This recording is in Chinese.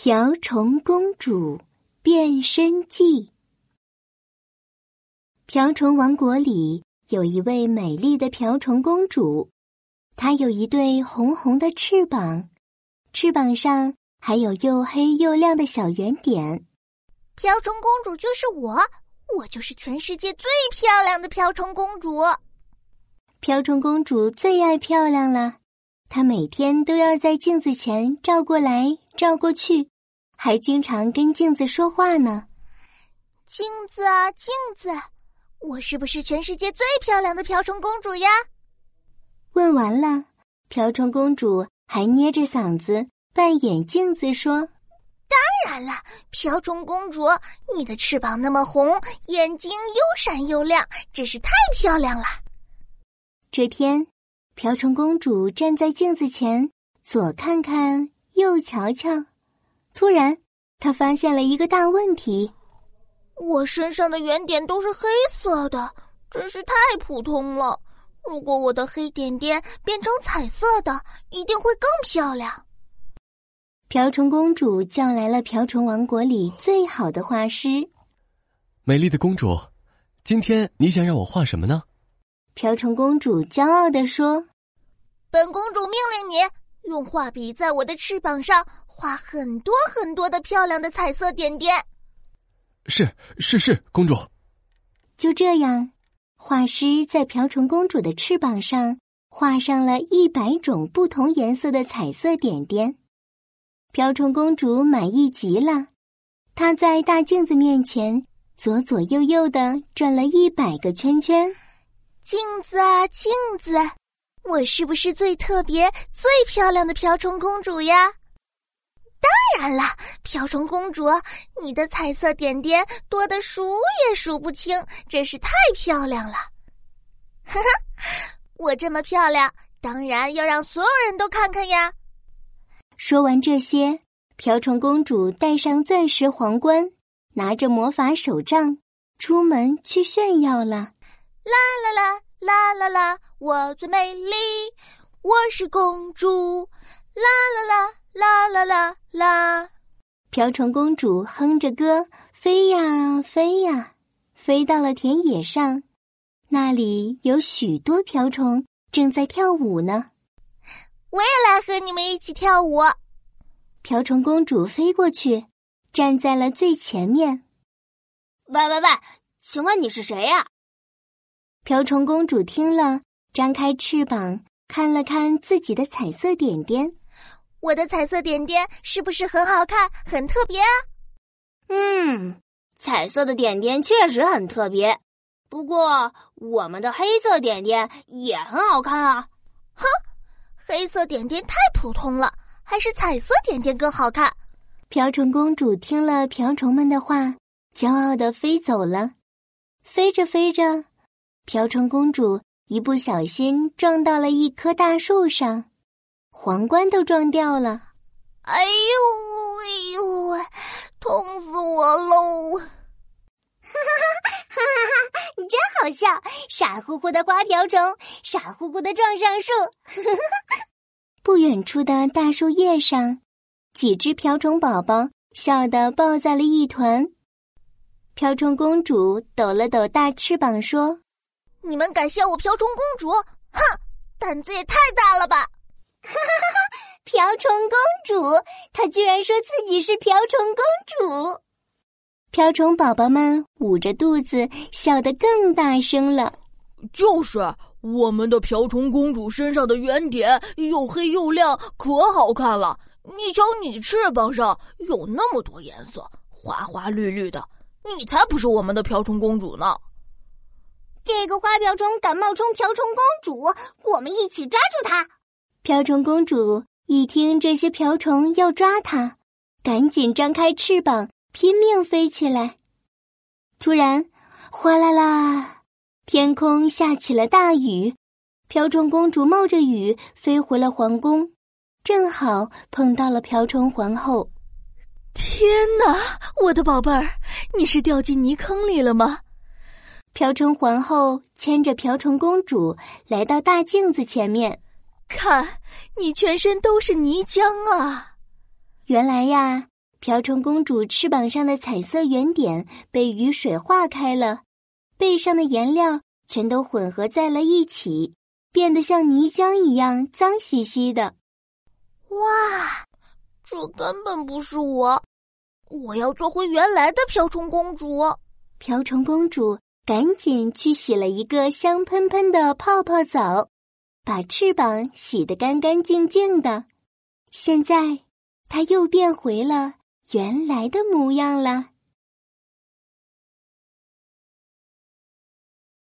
瓢虫公主变身记。瓢虫王国里有一位美丽的瓢虫公主，她有一对红红的翅膀，翅膀上还有又黑又亮的小圆点。瓢虫公主就是我，我就是全世界最漂亮的瓢虫公主。瓢虫公主最爱漂亮了。她每天都要在镜子前照过来照过去，还经常跟镜子说话呢。镜子啊，镜子，我是不是全世界最漂亮的瓢虫公主呀？问完了，瓢虫公主还捏着嗓子扮演镜子说：“当然了，瓢虫公主，你的翅膀那么红，眼睛又闪又亮，真是太漂亮了。”这天。瓢虫公主站在镜子前，左看看，右瞧瞧。突然，他发现了一个大问题：我身上的圆点都是黑色的，真是太普通了。如果我的黑点点变成彩色的，一定会更漂亮。瓢虫公主叫来了瓢虫王国里最好的画师。美丽的公主，今天你想让我画什么呢？瓢虫公主骄傲地说：“本公主命令你用画笔在我的翅膀上画很多很多的漂亮的彩色点点。”“是是是，公主。”就这样，画师在瓢虫公主的翅膀上画上了一百种不同颜色的彩色点点。瓢虫公主满意极了，她在大镜子面前左左右右的转了一百个圈圈。镜子啊，镜子，我是不是最特别、最漂亮的瓢虫公主呀？当然了，瓢虫公主，你的彩色点点多的数也数不清，真是太漂亮了。哈哈，我这么漂亮，当然要让所有人都看看呀。说完这些，瓢虫公主戴上钻石皇冠，拿着魔法手杖，出门去炫耀了。啦啦啦啦啦啦！我最美丽，我是公主。啦啦啦啦啦啦啦！瓢虫公主哼着歌飞呀飞呀，飞到了田野上，那里有许多瓢虫正在跳舞呢。我也来和你们一起跳舞。瓢虫公主飞过去，站在了最前面。喂喂喂，请问你是谁呀？瓢虫公主听了，张开翅膀看了看自己的彩色点点。我的彩色点点是不是很好看、很特别啊？嗯，彩色的点点确实很特别。不过，我们的黑色点点也很好看啊！哼，黑色点点太普通了，还是彩色点点更好看。瓢虫公主听了瓢虫们的话，骄傲的飞走了。飞着飞着。瓢虫公主一不小心撞到了一棵大树上，皇冠都撞掉了。哎呦哎呦，痛死我喽！哈哈哈哈哈！你真好笑，傻乎乎的花瓢虫，傻乎乎的撞上树。不远处的大树叶上，几只瓢虫宝宝笑得抱在了一团。瓢虫公主抖了抖大翅膀，说。你们敢笑我瓢虫公主？哼，胆子也太大了吧！哈哈哈！瓢虫公主，她居然说自己是瓢虫公主。瓢虫宝宝们捂着肚子笑得更大声了。就是我们的瓢虫公主身上的圆点又黑又亮，可好看了。你瞧，你翅膀上有那么多颜色，花花绿绿的，你才不是我们的瓢虫公主呢！这个花瓢虫敢冒充瓢虫公主，我们一起抓住它！瓢虫公主一听这些瓢虫要抓它，赶紧张开翅膀，拼命飞起来。突然，哗啦啦，天空下起了大雨。瓢虫公主冒着雨飞回了皇宫，正好碰到了瓢虫皇后。天哪，我的宝贝儿，你是掉进泥坑里了吗？瓢虫皇后牵着瓢虫公主来到大镜子前面，看，你全身都是泥浆啊！原来呀，瓢虫公主翅膀上的彩色圆点被雨水化开了，背上的颜料全都混合在了一起，变得像泥浆一样脏兮兮的。哇，这根本不是我！我要做回原来的瓢虫公主。瓢虫公主赶紧去洗了一个香喷喷的泡泡澡，把翅膀洗得干干净净的。现在，它又变回了。原来的模样了。